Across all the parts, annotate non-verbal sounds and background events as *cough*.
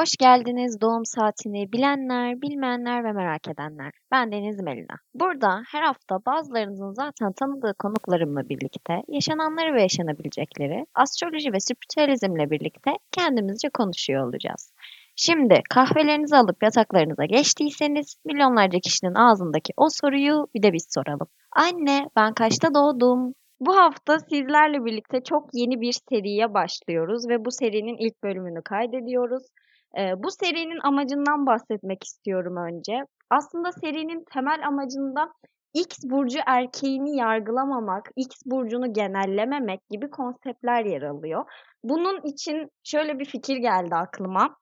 Hoş geldiniz doğum saatini bilenler, bilmeyenler ve merak edenler. Ben Deniz Melina. Burada her hafta bazılarınızın zaten tanıdığı konuklarımla birlikte yaşananları ve yaşanabilecekleri astroloji ve spiritüalizmle birlikte kendimizce konuşuyor olacağız. Şimdi kahvelerinizi alıp yataklarınıza geçtiyseniz milyonlarca kişinin ağzındaki o soruyu bir de biz soralım. Anne ben kaçta doğdum? Bu hafta sizlerle birlikte çok yeni bir seriye başlıyoruz ve bu serinin ilk bölümünü kaydediyoruz. Bu serinin amacından bahsetmek istiyorum önce. Aslında serinin temel amacında X burcu erkeğini yargılamamak, X burcunu genellememek gibi konseptler yer alıyor. Bunun için şöyle bir fikir geldi aklıma.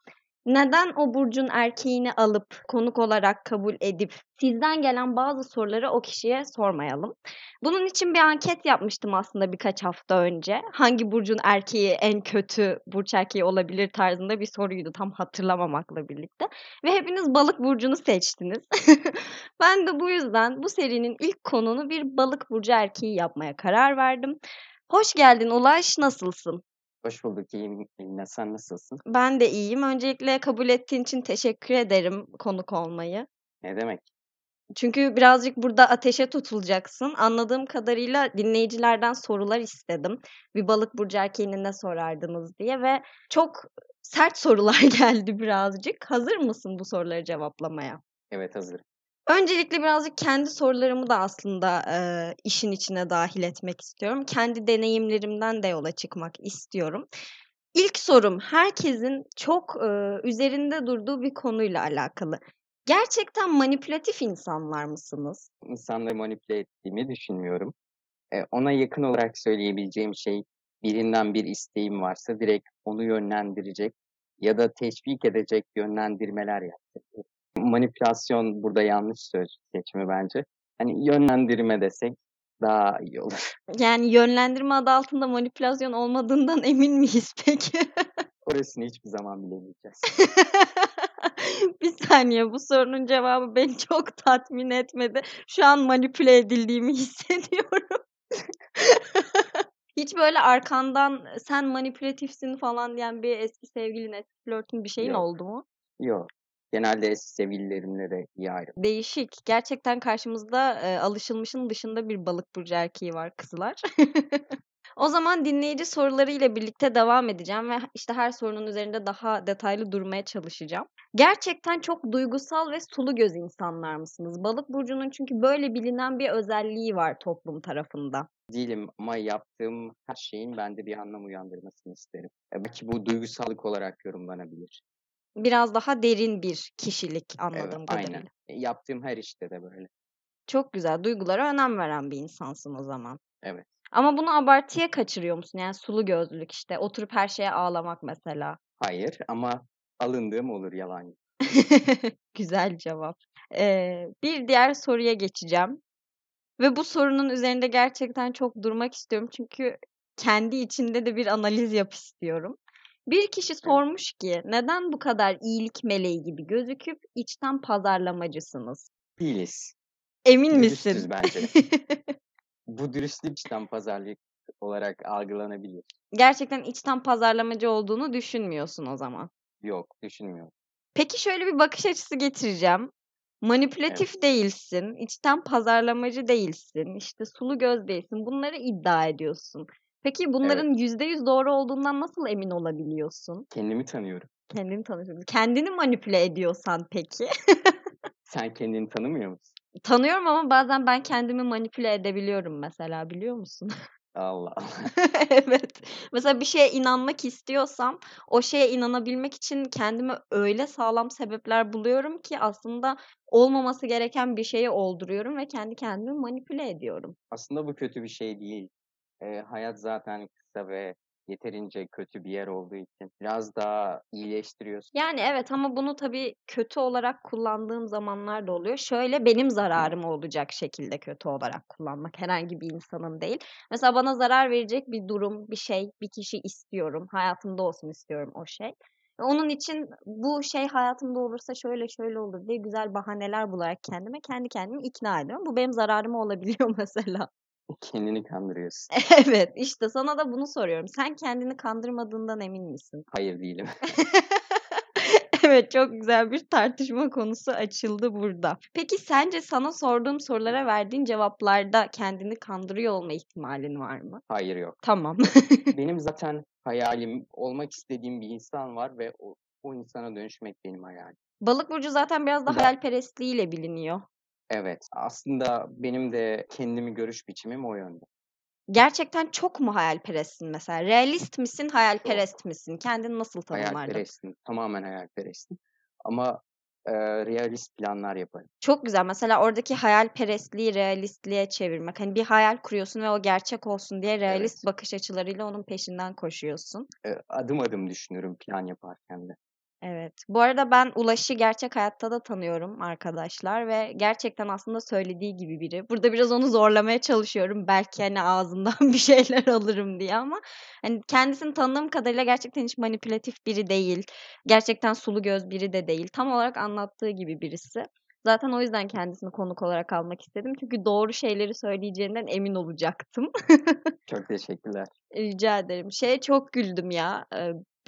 Neden o burcun erkeğini alıp konuk olarak kabul edip sizden gelen bazı soruları o kişiye sormayalım? Bunun için bir anket yapmıştım aslında birkaç hafta önce. Hangi burcun erkeği en kötü burç erkeği olabilir tarzında bir soruydu tam hatırlamamakla birlikte. Ve hepiniz balık burcunu seçtiniz. *laughs* ben de bu yüzden bu serinin ilk konunu bir balık burcu erkeği yapmaya karar verdim. Hoş geldin Ulaş, nasılsın? Hoş bulduk, iyiyim Elina. Sen nasılsın? Ben de iyiyim. Öncelikle kabul ettiğin için teşekkür ederim konuk olmayı. Ne demek? Çünkü birazcık burada ateşe tutulacaksın. Anladığım kadarıyla dinleyicilerden sorular istedim. Bir balık burcu erkeğine ne sorardınız diye ve çok sert sorular *laughs* geldi birazcık. Hazır mısın bu soruları cevaplamaya? Evet, hazırım. Öncelikle birazcık kendi sorularımı da aslında e, işin içine dahil etmek istiyorum. Kendi deneyimlerimden de yola çıkmak istiyorum. İlk sorum herkesin çok e, üzerinde durduğu bir konuyla alakalı. Gerçekten manipülatif insanlar mısınız? İnsanları manipüle ettiğimi düşünmüyorum. E, ona yakın olarak söyleyebileceğim şey birinden bir isteğim varsa direkt onu yönlendirecek ya da teşvik edecek yönlendirmeler yaptım. Manipülasyon burada yanlış söz seçimi bence. Hani yönlendirme desek daha iyi olur. Yani yönlendirme adı altında manipülasyon olmadığından emin miyiz peki? *laughs* Orasını hiçbir zaman bilemeyeceğiz. *laughs* bir saniye bu sorunun cevabı beni çok tatmin etmedi. Şu an manipüle edildiğimi *laughs* hissediyorum. Hiç böyle arkandan sen manipülatifsin falan diyen bir eski sevgilin, eski flörtün bir şeyin Yok. oldu mu? Yok. Genelde sevgililerimle de iyi ayrı. Değişik. Gerçekten karşımızda e, alışılmışın dışında bir balık burcu erkeği var kızlar. *laughs* O zaman dinleyici sorularıyla birlikte devam edeceğim ve işte her sorunun üzerinde daha detaylı durmaya çalışacağım. Gerçekten çok duygusal ve sulu göz insanlar mısınız? Balık burcunun çünkü böyle bilinen bir özelliği var toplum tarafında. Değilim ama yaptığım her şeyin bende bir anlam uyandırmasını isterim. Belki bu duygusallık olarak yorumlanabilir. Biraz daha derin bir kişilik Evet, anladığım kadarıyla. aynen. Yaptığım her işte de böyle. Çok güzel. Duygulara önem veren bir insansın o zaman. Evet. Ama bunu abartıya kaçırıyor musun? Yani sulu gözlülük işte. Oturup her şeye ağlamak mesela. Hayır ama alındığım olur yalan. *laughs* Güzel cevap. Ee, bir diğer soruya geçeceğim. Ve bu sorunun üzerinde gerçekten çok durmak istiyorum. Çünkü kendi içinde de bir analiz yap istiyorum. Bir kişi sormuş ki neden bu kadar iyilik meleği gibi gözüküp içten pazarlamacısınız? Değiliz. Emin Dürüstüz misin? bence. *laughs* Bu dürüstlük içten pazarlık olarak algılanabilir. Gerçekten içten pazarlamacı olduğunu düşünmüyorsun o zaman. Yok, düşünmüyorum. Peki şöyle bir bakış açısı getireceğim. Manipülatif değilsin, içten pazarlamacı değilsin, işte sulu göz değilsin. Bunları iddia ediyorsun. Peki bunların yüzde yüz doğru olduğundan nasıl emin olabiliyorsun? Kendimi tanıyorum. Kendini tanıyorsun. Kendini manipüle ediyorsan peki? Sen kendini tanımıyor musun? Tanıyorum ama bazen ben kendimi manipüle edebiliyorum mesela biliyor musun? *laughs* Allah Allah. *laughs* Evet. Mesela bir şeye inanmak istiyorsam o şeye inanabilmek için kendime öyle sağlam sebepler buluyorum ki aslında olmaması gereken bir şeyi olduruyorum ve kendi kendimi manipüle ediyorum. Aslında bu kötü bir şey değil. Ee, hayat zaten kısa ve yeterince kötü bir yer olduğu için biraz daha iyileştiriyorsun. Yani evet ama bunu tabii kötü olarak kullandığım zamanlar da oluyor. Şöyle benim zararım olacak şekilde kötü olarak kullanmak herhangi bir insanın değil. Mesela bana zarar verecek bir durum, bir şey, bir kişi istiyorum. Hayatımda olsun istiyorum o şey. Ve Onun için bu şey hayatımda olursa şöyle şöyle olur diye güzel bahaneler bularak kendime kendi kendimi ikna ediyorum. Bu benim zararıma olabiliyor *laughs* mesela. Kendini kandırıyorsun. *laughs* Evet, işte sana da bunu soruyorum. Sen kendini kandırmadığından emin misin? Hayır değilim. *laughs* Evet çok güzel bir tartışma konusu açıldı burada. Peki sence sana sorduğum sorulara verdiğin cevaplarda kendini kandırıyor olma ihtimalin var mı? Hayır yok. Tamam. *laughs* Benim zaten hayalim, olmak istediğim bir insan var ve o, o insana dönüşmek benim hayalim. Balık burcu zaten biraz da hayalperestliğiyle biliniyor. Evet, aslında benim de kendimi görüş biçimim o yönde. Gerçekten çok mu hayalperestsin mesela? Realist misin, hayalperest misin? Kendini nasıl tanımlardın? Hayalperestim, tamamen hayalperestim. Ama e, realist planlar yaparım. Çok güzel. Mesela oradaki hayalperestliği realistliğe çevirmek. Hani bir hayal kuruyorsun ve o gerçek olsun diye realist Evet. bakış açılarıyla onun peşinden koşuyorsun. E, adım adım düşünürüm plan yaparken de. Evet. Bu arada ben Ulaş'ı gerçek hayatta da tanıyorum arkadaşlar ve gerçekten aslında söylediği gibi biri. Burada biraz onu zorlamaya çalışıyorum. Belki hani ağzından *laughs* bir şeyler alırım diye ama hani kendisini tanıdığım kadarıyla gerçekten hiç manipülatif biri değil. Gerçekten sulu göz biri de değil. Tam olarak anlattığı gibi birisi. Zaten o yüzden kendisini konuk olarak almak istedim. Çünkü doğru şeyleri söyleyeceğinden emin olacaktım. Çok teşekkürler. *laughs* Rica ederim. Şeye çok güldüm ya.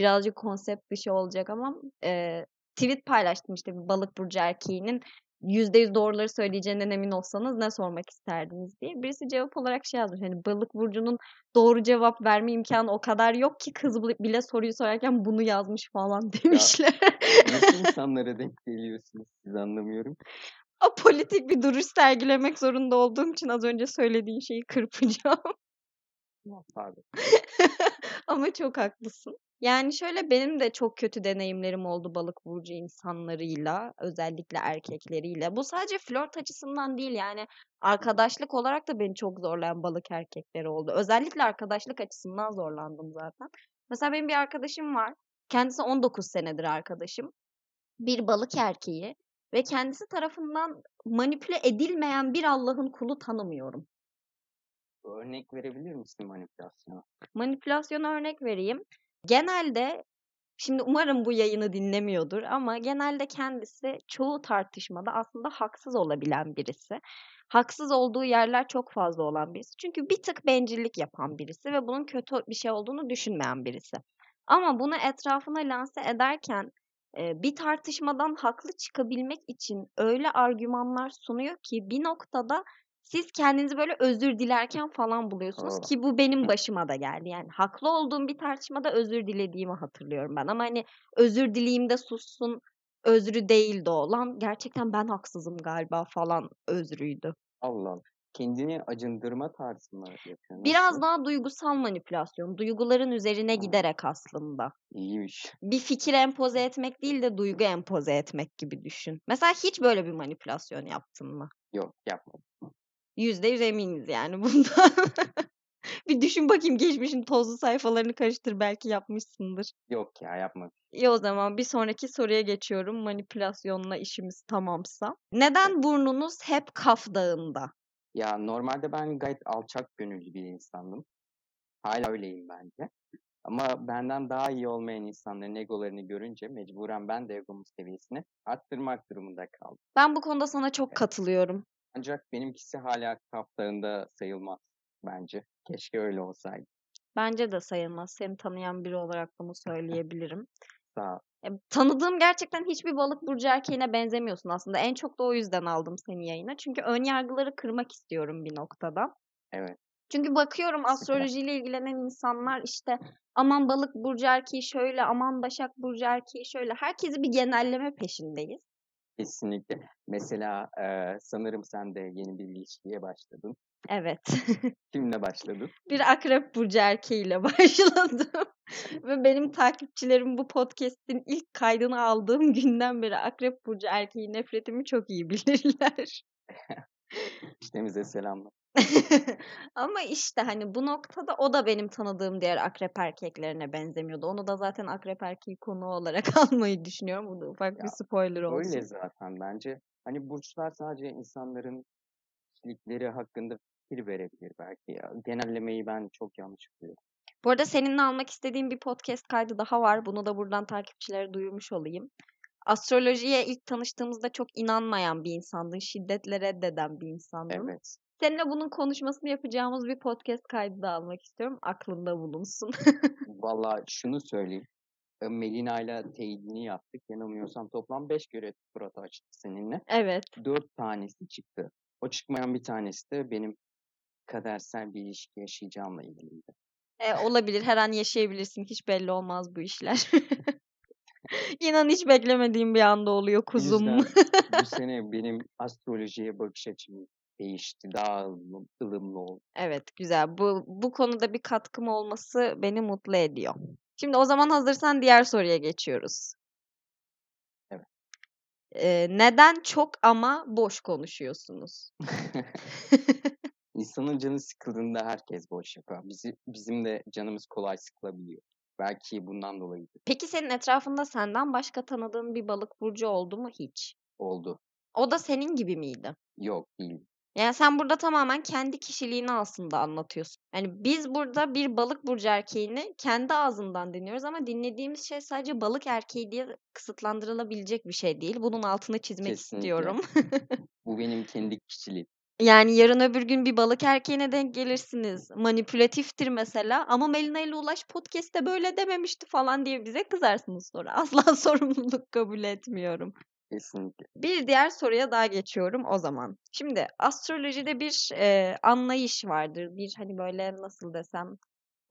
Birazcık konsept dışı olacak ama e, tweet paylaştım işte bir balık burcu erkeğinin %100 doğruları söyleyeceğinden emin olsanız ne sormak isterdiniz diye. Birisi cevap olarak şey yazmış. Hani balık burcunun doğru cevap verme imkanı o kadar yok ki kız bile soruyu sorarken bunu yazmış falan demişler. Nasıl *laughs* insanlara denk geliyorsunuz siz anlamıyorum. Apolitik bir duruş sergilemek zorunda olduğum için az önce söylediğin şeyi kırpacağım. Pardon. *laughs* Ama çok haklısın. Yani şöyle benim de çok kötü deneyimlerim oldu balık burcu insanlarıyla, özellikle erkekleriyle. Bu sadece flört açısından değil yani arkadaşlık olarak da beni çok zorlayan balık erkekleri oldu. Özellikle arkadaşlık açısından zorlandım zaten. Mesela benim bir arkadaşım var. Kendisi 19 senedir arkadaşım. Bir balık erkeği ve kendisi tarafından manipüle edilmeyen bir Allah'ın kulu tanımıyorum. Örnek verebilir misin manipülasyona? Manipülasyona örnek vereyim. Genelde şimdi umarım bu yayını dinlemiyordur ama genelde kendisi çoğu tartışmada aslında haksız olabilen birisi. Haksız olduğu yerler çok fazla olan birisi. Çünkü bir tık bencillik yapan birisi ve bunun kötü bir şey olduğunu düşünmeyen birisi. Ama bunu etrafına lanse ederken bir tartışmadan haklı çıkabilmek için öyle argümanlar sunuyor ki bir noktada siz kendinizi böyle özür dilerken falan buluyorsunuz ki bu benim başıma da geldi. Yani haklı olduğum bir tartışmada özür dilediğimi hatırlıyorum ben. Ama hani özür dileyim de sussun özrü değildi o. Lan gerçekten ben haksızım galiba falan özrüydü. Allah. Kendini acındırma tarzı mı yapıyor? Biraz daha duygusal manipülasyon. Duyguların üzerine Ha. giderek aslında. İyiymiş. Bir fikir empoze etmek değil de duygu empoze etmek gibi düşün. Mesela hiç böyle bir manipülasyon yaptın mı? Yok yapmadım. Yüzde yüz eminiz yani bundan. *laughs* bir düşün bakayım geçmişin tozlu sayfalarını karıştır belki yapmışsındır. Yok ya yapmadım. İyi o zaman bir sonraki soruya geçiyorum. Manipülasyonla işimiz tamamsa. Neden burnunuz hep Kaf Dağı'nda? Ya normalde ben gayet alçak gönüllü bir insandım. Hala öyleyim bence. Ama benden daha iyi olmayan insanların egolarını görünce mecburen ben de egomun seviyesini arttırmak durumunda kaldım. Ben bu konuda sana çok katılıyorum. Ancak benimkisi hala kaptağında sayılmaz bence. Keşke öyle olsaydı. Bence de sayılmaz. Seni tanıyan biri olarak bunu söyleyebilirim. *laughs* Sağ ol. Ya, tanıdığım gerçekten hiçbir balık burcu erkeğine benzemiyorsun aslında. En çok da o yüzden aldım seni yayına. Çünkü ön yargıları kırmak istiyorum bir noktada. Evet. Çünkü bakıyorum astrolojiyle ilgilenen insanlar işte aman balık burcu erkeği şöyle, aman başak burcu erkeği şöyle. Herkesi bir genelleme peşindeyiz. Kesinlikle. Mesela eee, sanırım sen de yeni bir ilişkiye başladın. Evet. Kimle başladın? *laughs* bir akrep burcu erkeğiyle *laughs* başladım. *laughs* Ve benim takipçilerim bu podcast'in ilk kaydını aldığım günden beri akrep burcu erkeği nefretimi çok iyi bilirler. İşte selamlar. *laughs* Ama işte hani bu noktada o da benim tanıdığım diğer akrep erkeklerine benzemiyordu. Onu da zaten akrep erkeği konu olarak *laughs* almayı düşünüyorum. Bu da ufak bir Ya, spoiler olsun. Öyle zaten bence. Hani burçlar sadece insanların kişilikleri hakkında fikir verebilir belki ya. Genellemeyi ben çok yanlış buluyorum. Bu arada seninle almak istediğim bir podcast kaydı daha var. Bunu da buradan takipçilere duyurmuş olayım. Astrolojiye ilk tanıştığımızda çok inanmayan bir insandın. Şiddetle reddeden bir insandın. Evet. Seninle bunun konuşmasını yapacağımız bir podcast kaydı da almak istiyorum. Aklında bulunsun. *laughs* Vallahi şunu söyleyeyim. e, Melina ile teyidini yaptık. Yanılmıyorsam toplam 5 görev fıratı açtık seninle. Evet. 4 tanesi çıktı. O çıkmayan bir tanesi de benim kadersel bir ilişki yaşayacağımla ilgiliydi. E, olabilir. Her an yaşayabilirsin. Hiç belli olmaz bu işler. *laughs* İnan hiç beklemediğim bir anda oluyor kuzum. yüzden *laughs* bu sene benim astrolojiye bakış açım değişti. Daha ılımlı, ılımlı oldu. Evet, güzel. Bu bu konuda bir katkım olması beni mutlu ediyor. Şimdi o zaman hazırsan diğer soruya geçiyoruz. Evet. Ee, neden çok ama boş konuşuyorsunuz? *laughs* İnsanın canı sıkıldığında herkes boş yapar. Bizi, bizim de canımız kolay sıkılabiliyor. Belki bundan dolayı Peki senin etrafında senden başka tanıdığın bir balık burcu oldu mu hiç? oldu. O da senin gibi miydi? Yok değil. Yani sen burada tamamen kendi kişiliğini aslında anlatıyorsun. Yani biz burada bir balık burcu erkeğini kendi ağzından dinliyoruz ama dinlediğimiz şey sadece balık erkeği diye kısıtlandırılabilecek bir şey değil. Bunun altını çizmek Kesinlikle. istiyorum. *laughs* Bu benim kendi kişiliğim. *laughs* Yani yarın öbür gün bir balık erkeğine denk gelirsiniz. Manipülatiftir mesela ama Melina ile Ulaş podcast'te böyle dememişti falan diye bize kızarsınız sonra. *laughs* Asla sorumluluk kabul etmiyorum. Kesinlikle. Bir diğer soruya daha geçiyorum o zaman. Şimdi astrolojide bir e, anlayış vardır. Bir hani böyle nasıl desem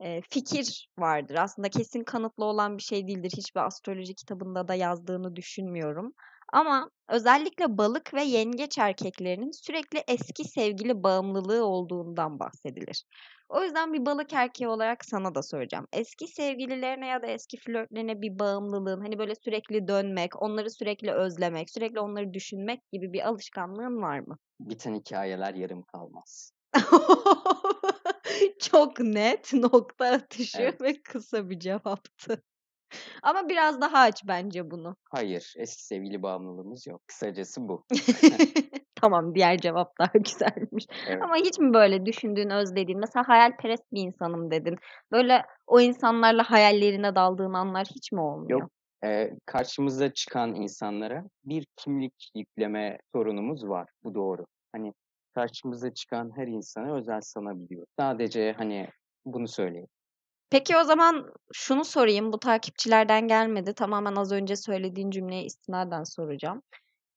e, fikir vardır. Aslında kesin kanıtlı olan bir şey değildir. Hiçbir astroloji kitabında da yazdığını düşünmüyorum. Ama özellikle balık ve yengeç erkeklerinin sürekli eski sevgili bağımlılığı olduğundan bahsedilir. O yüzden bir balık erkeği olarak sana da soracağım. Eski sevgililerine ya da eski flörtlerine bir bağımlılığın, hani böyle sürekli dönmek, onları sürekli özlemek, sürekli onları düşünmek gibi bir alışkanlığın var mı? Biten hikayeler yarım kalmaz. *laughs* Çok net, nokta atışı Evet. ve kısa bir cevaptı. Ama biraz daha aç bence bunu. Hayır, eski sevgili bağımlılığımız yok. Kısacası bu. *laughs* Tamam, diğer cevap daha *laughs* güzelmiş. Evet. Ama hiç mi böyle düşündüğün, özlediğin, mesela hayalperest bir insanım dedin. Böyle o insanlarla hayallerine daldığın anlar hiç mi olmuyor? Yok. Ee, karşımıza çıkan insanlara bir kimlik yükleme sorunumuz var. Bu doğru. Hani karşımıza çıkan her insana özel sanabiliyor. Sadece hani bunu söyleyeyim. Peki o zaman şunu sorayım, bu takipçilerden gelmedi. Tamamen az önce söylediğin cümleye istinaden soracağım.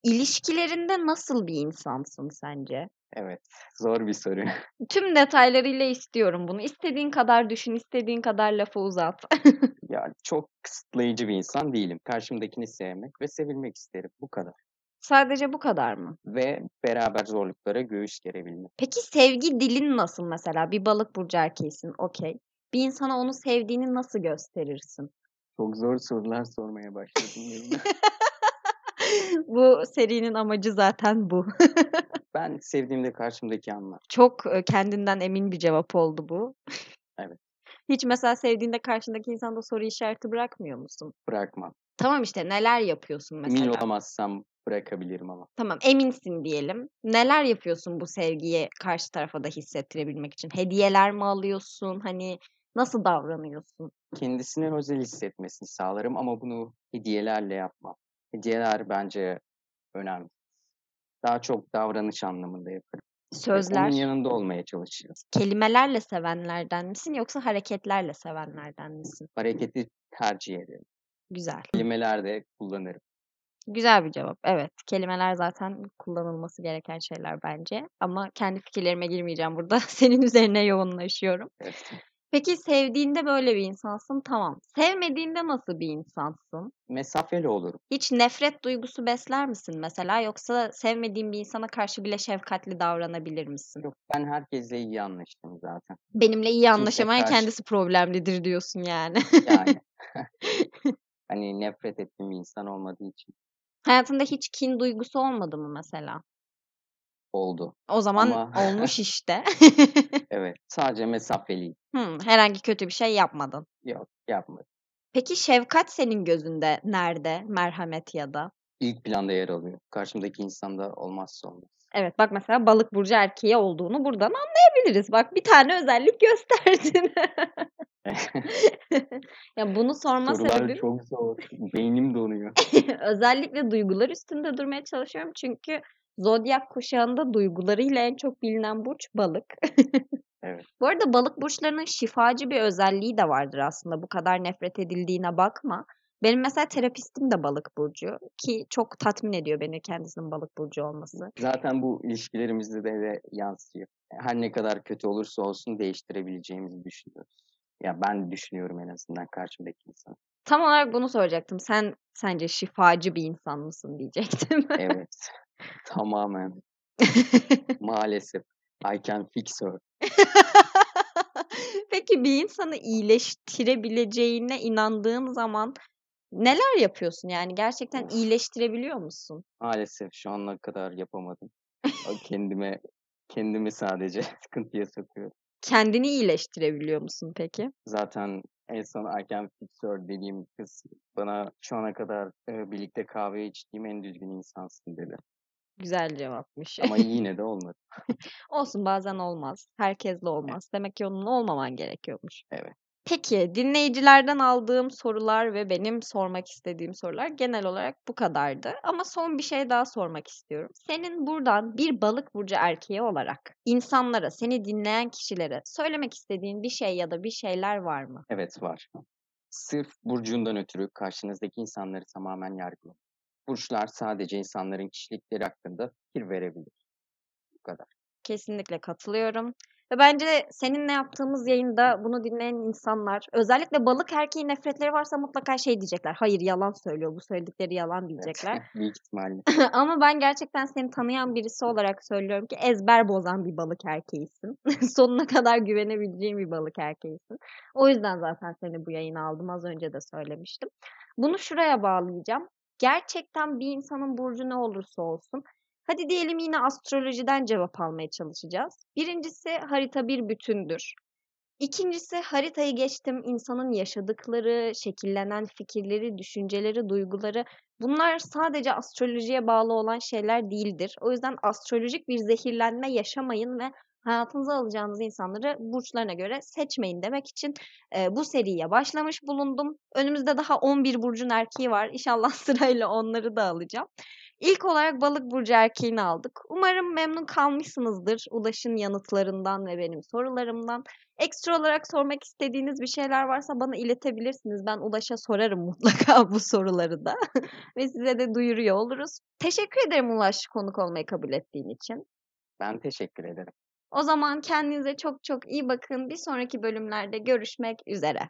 İlişkilerinde nasıl bir insansın sence? Evet, zor bir soru. *laughs* Tüm detaylarıyla istiyorum bunu. İstediğin kadar düşün, istediğin kadar lafı uzat. *laughs* Ya çok kısıtlayıcı bir insan değilim. Karşımdakini sevmek ve sevilmek isterim. Bu kadar. Sadece bu kadar mı? Ve beraber zorluklara göğüs gerebilmek. Peki sevgi dilin nasıl mesela? Bir balık burcu erkeğisin, okey. Bir insana onu sevdiğini nasıl gösterirsin? Çok zor sorular sormaya başladım. *laughs* Bu serinin amacı zaten bu. *laughs* ben sevdiğimde karşımdaki anlar. Çok kendinden emin bir cevap oldu bu. Evet. *laughs* Hiç mesela sevdiğinde karşındaki insanda soru işareti bırakmıyor musun? Bırakmam. Tamam işte neler yapıyorsun Emin mesela? olamazsam bırakabilirim ama. Tamam eminsin diyelim. Neler yapıyorsun bu sevgiyi karşı tarafa da hissettirebilmek için? Hediyeler mi alıyorsun? Hani nasıl davranıyorsun? Kendisine özel hissetmesini sağlarım ama bunu hediyelerle yapmam. Hediyeler bence önemli. Daha çok davranış anlamında yaparım. Sözler, Onun yanında olmaya çalışırım. kelimelerle sevenlerden misin yoksa hareketlerle sevenlerden misin? Hareketi tercih ederim. Güzel. Kelimeler de kullanırım. Güzel bir cevap. Evet, kelimeler zaten kullanılması gereken şeyler bence. Ama kendi fikirlerime girmeyeceğim burada. *laughs* Senin üzerine yoğunlaşıyorum. Evet. Peki sevdiğinde böyle bir insansın, tamam. Sevmediğinde nasıl bir insansın? Mesafeli olurum. Hiç nefret duygusu besler misin mesela yoksa sevmediğin bir insana karşı bile şefkatli davranabilir misin? Yok ben herkesle iyi anlaştım zaten. Benimle iyi anlaşamayan karşı- kendisi problemlidir diyorsun yani. Yani *laughs* hani nefret ettiğim bir insan olmadığı için Hayatında hiç kin duygusu olmadı mı mesela? Oldu. O zaman Ama- olmuş *laughs* işte. *laughs* Evet. Sadece mesafeliyim. Hımm, herhangi kötü bir şey yapmadın. Yok yapmadım. Peki şefkat senin gözünde nerede? Merhamet ya da? İlk planda yer alıyor. Karşımdaki insanda olmazsa olmaz. Evet, bak mesela balık burcu erkeği olduğunu buradan anlayabiliriz. Bak bir tane özellik gösterdin. *laughs* Ya bunu sorma Sorular sebebim çok zor. Beynim donuyor. özellikle duygular üstünde durmaya çalışıyorum. Çünkü zodyak kuşağında duygularıyla en çok bilinen burç balık. *laughs* Evet. Bu arada balık burçlarının şifacı bir özelliği de vardır aslında. Bu kadar nefret edildiğine bakma. Benim mesela terapistim de balık burcu ki çok tatmin ediyor beni kendisinin balık burcu olması. Zaten bu ilişkilerimizde de, de yansıyor. Her ne kadar kötü olursa olsun değiştirebileceğimizi düşünüyoruz. Ya ben düşünüyorum en azından karşımdaki insan. Tam olarak bunu soracaktım. Sen sence şifacı bir insan mısın diyecektim. Evet. Tamamen. *laughs* Maalesef. I can fix her. *laughs* Peki bir insanı iyileştirebileceğine inandığın zaman neler yapıyorsun? Yani gerçekten iyileştirebiliyor musun? Maalesef şu ana kadar yapamadım. Kendime kendimi sadece *laughs* sıkıntıya sokuyorum. Kendini iyileştirebiliyor musun peki? Zaten en son I can fix her dediğim kız bana şu ana kadar e, birlikte kahve içtiğim en düzgün insansın dedi. Güzel cevapmış. Ama yine de olmadı. *laughs* Olsun bazen olmaz. Herkesle olmaz. Demek ki onun olmaman gerekiyormuş. Evet. Peki dinleyicilerden aldığım sorular ve benim sormak istediğim sorular genel olarak bu kadardı. Ama son bir şey daha sormak istiyorum. Senin buradan bir balık burcu erkeği olarak insanlara, seni dinleyen kişilere söylemek istediğin bir şey ya da bir şeyler var mı? Evet var. Sırf burcundan ötürü karşınızdaki insanları tamamen yargılayın. Burçlar sadece insanların kişilikleri hakkında fikir verebilir. Bu kadar. Kesinlikle katılıyorum. Ve bence seninle yaptığımız yayında bunu dinleyen insanlar, özellikle balık erkeği nefretleri varsa mutlaka şey diyecekler. Hayır yalan söylüyor, bu söyledikleri yalan Evet. diyecekler. *laughs* Büyük ihtimalle. *laughs* Ama ben gerçekten seni tanıyan birisi olarak söylüyorum ki ezber bozan bir balık erkeğisin. *laughs* Sonuna kadar güvenebileceğim bir balık erkeğisin. O yüzden zaten seni bu yayına aldım. Az önce de söylemiştim. Bunu şuraya bağlayacağım. Gerçekten bir insanın burcu ne olursa olsun. Hadi diyelim yine astrolojiden cevap almaya çalışacağız. Birincisi harita bir bütündür. İkincisi haritayı geçtim insanın yaşadıkları, şekillenen fikirleri, düşünceleri, duyguları bunlar sadece astrolojiye bağlı olan şeyler değildir. O yüzden astrolojik bir zehirlenme yaşamayın ve hayatınıza alacağınız insanları burçlarına göre seçmeyin demek için e, bu seriye başlamış bulundum. Önümüzde daha 11 burcun erkeği var. İnşallah *laughs* sırayla onları da alacağım. İlk olarak balık burcu erkeğini aldık. Umarım memnun kalmışsınızdır Ulaş'ın yanıtlarından ve benim sorularımdan. Ekstra olarak sormak istediğiniz bir şeyler varsa bana iletebilirsiniz. Ben Ulaş'a sorarım *laughs* mutlaka bu soruları da. *laughs* ve size de duyuruyor oluruz. Teşekkür ederim Ulaş konuk olmayı kabul ettiğin için. Ben teşekkür ederim. O zaman kendinize çok çok iyi bakın. Bir sonraki bölümlerde görüşmek üzere.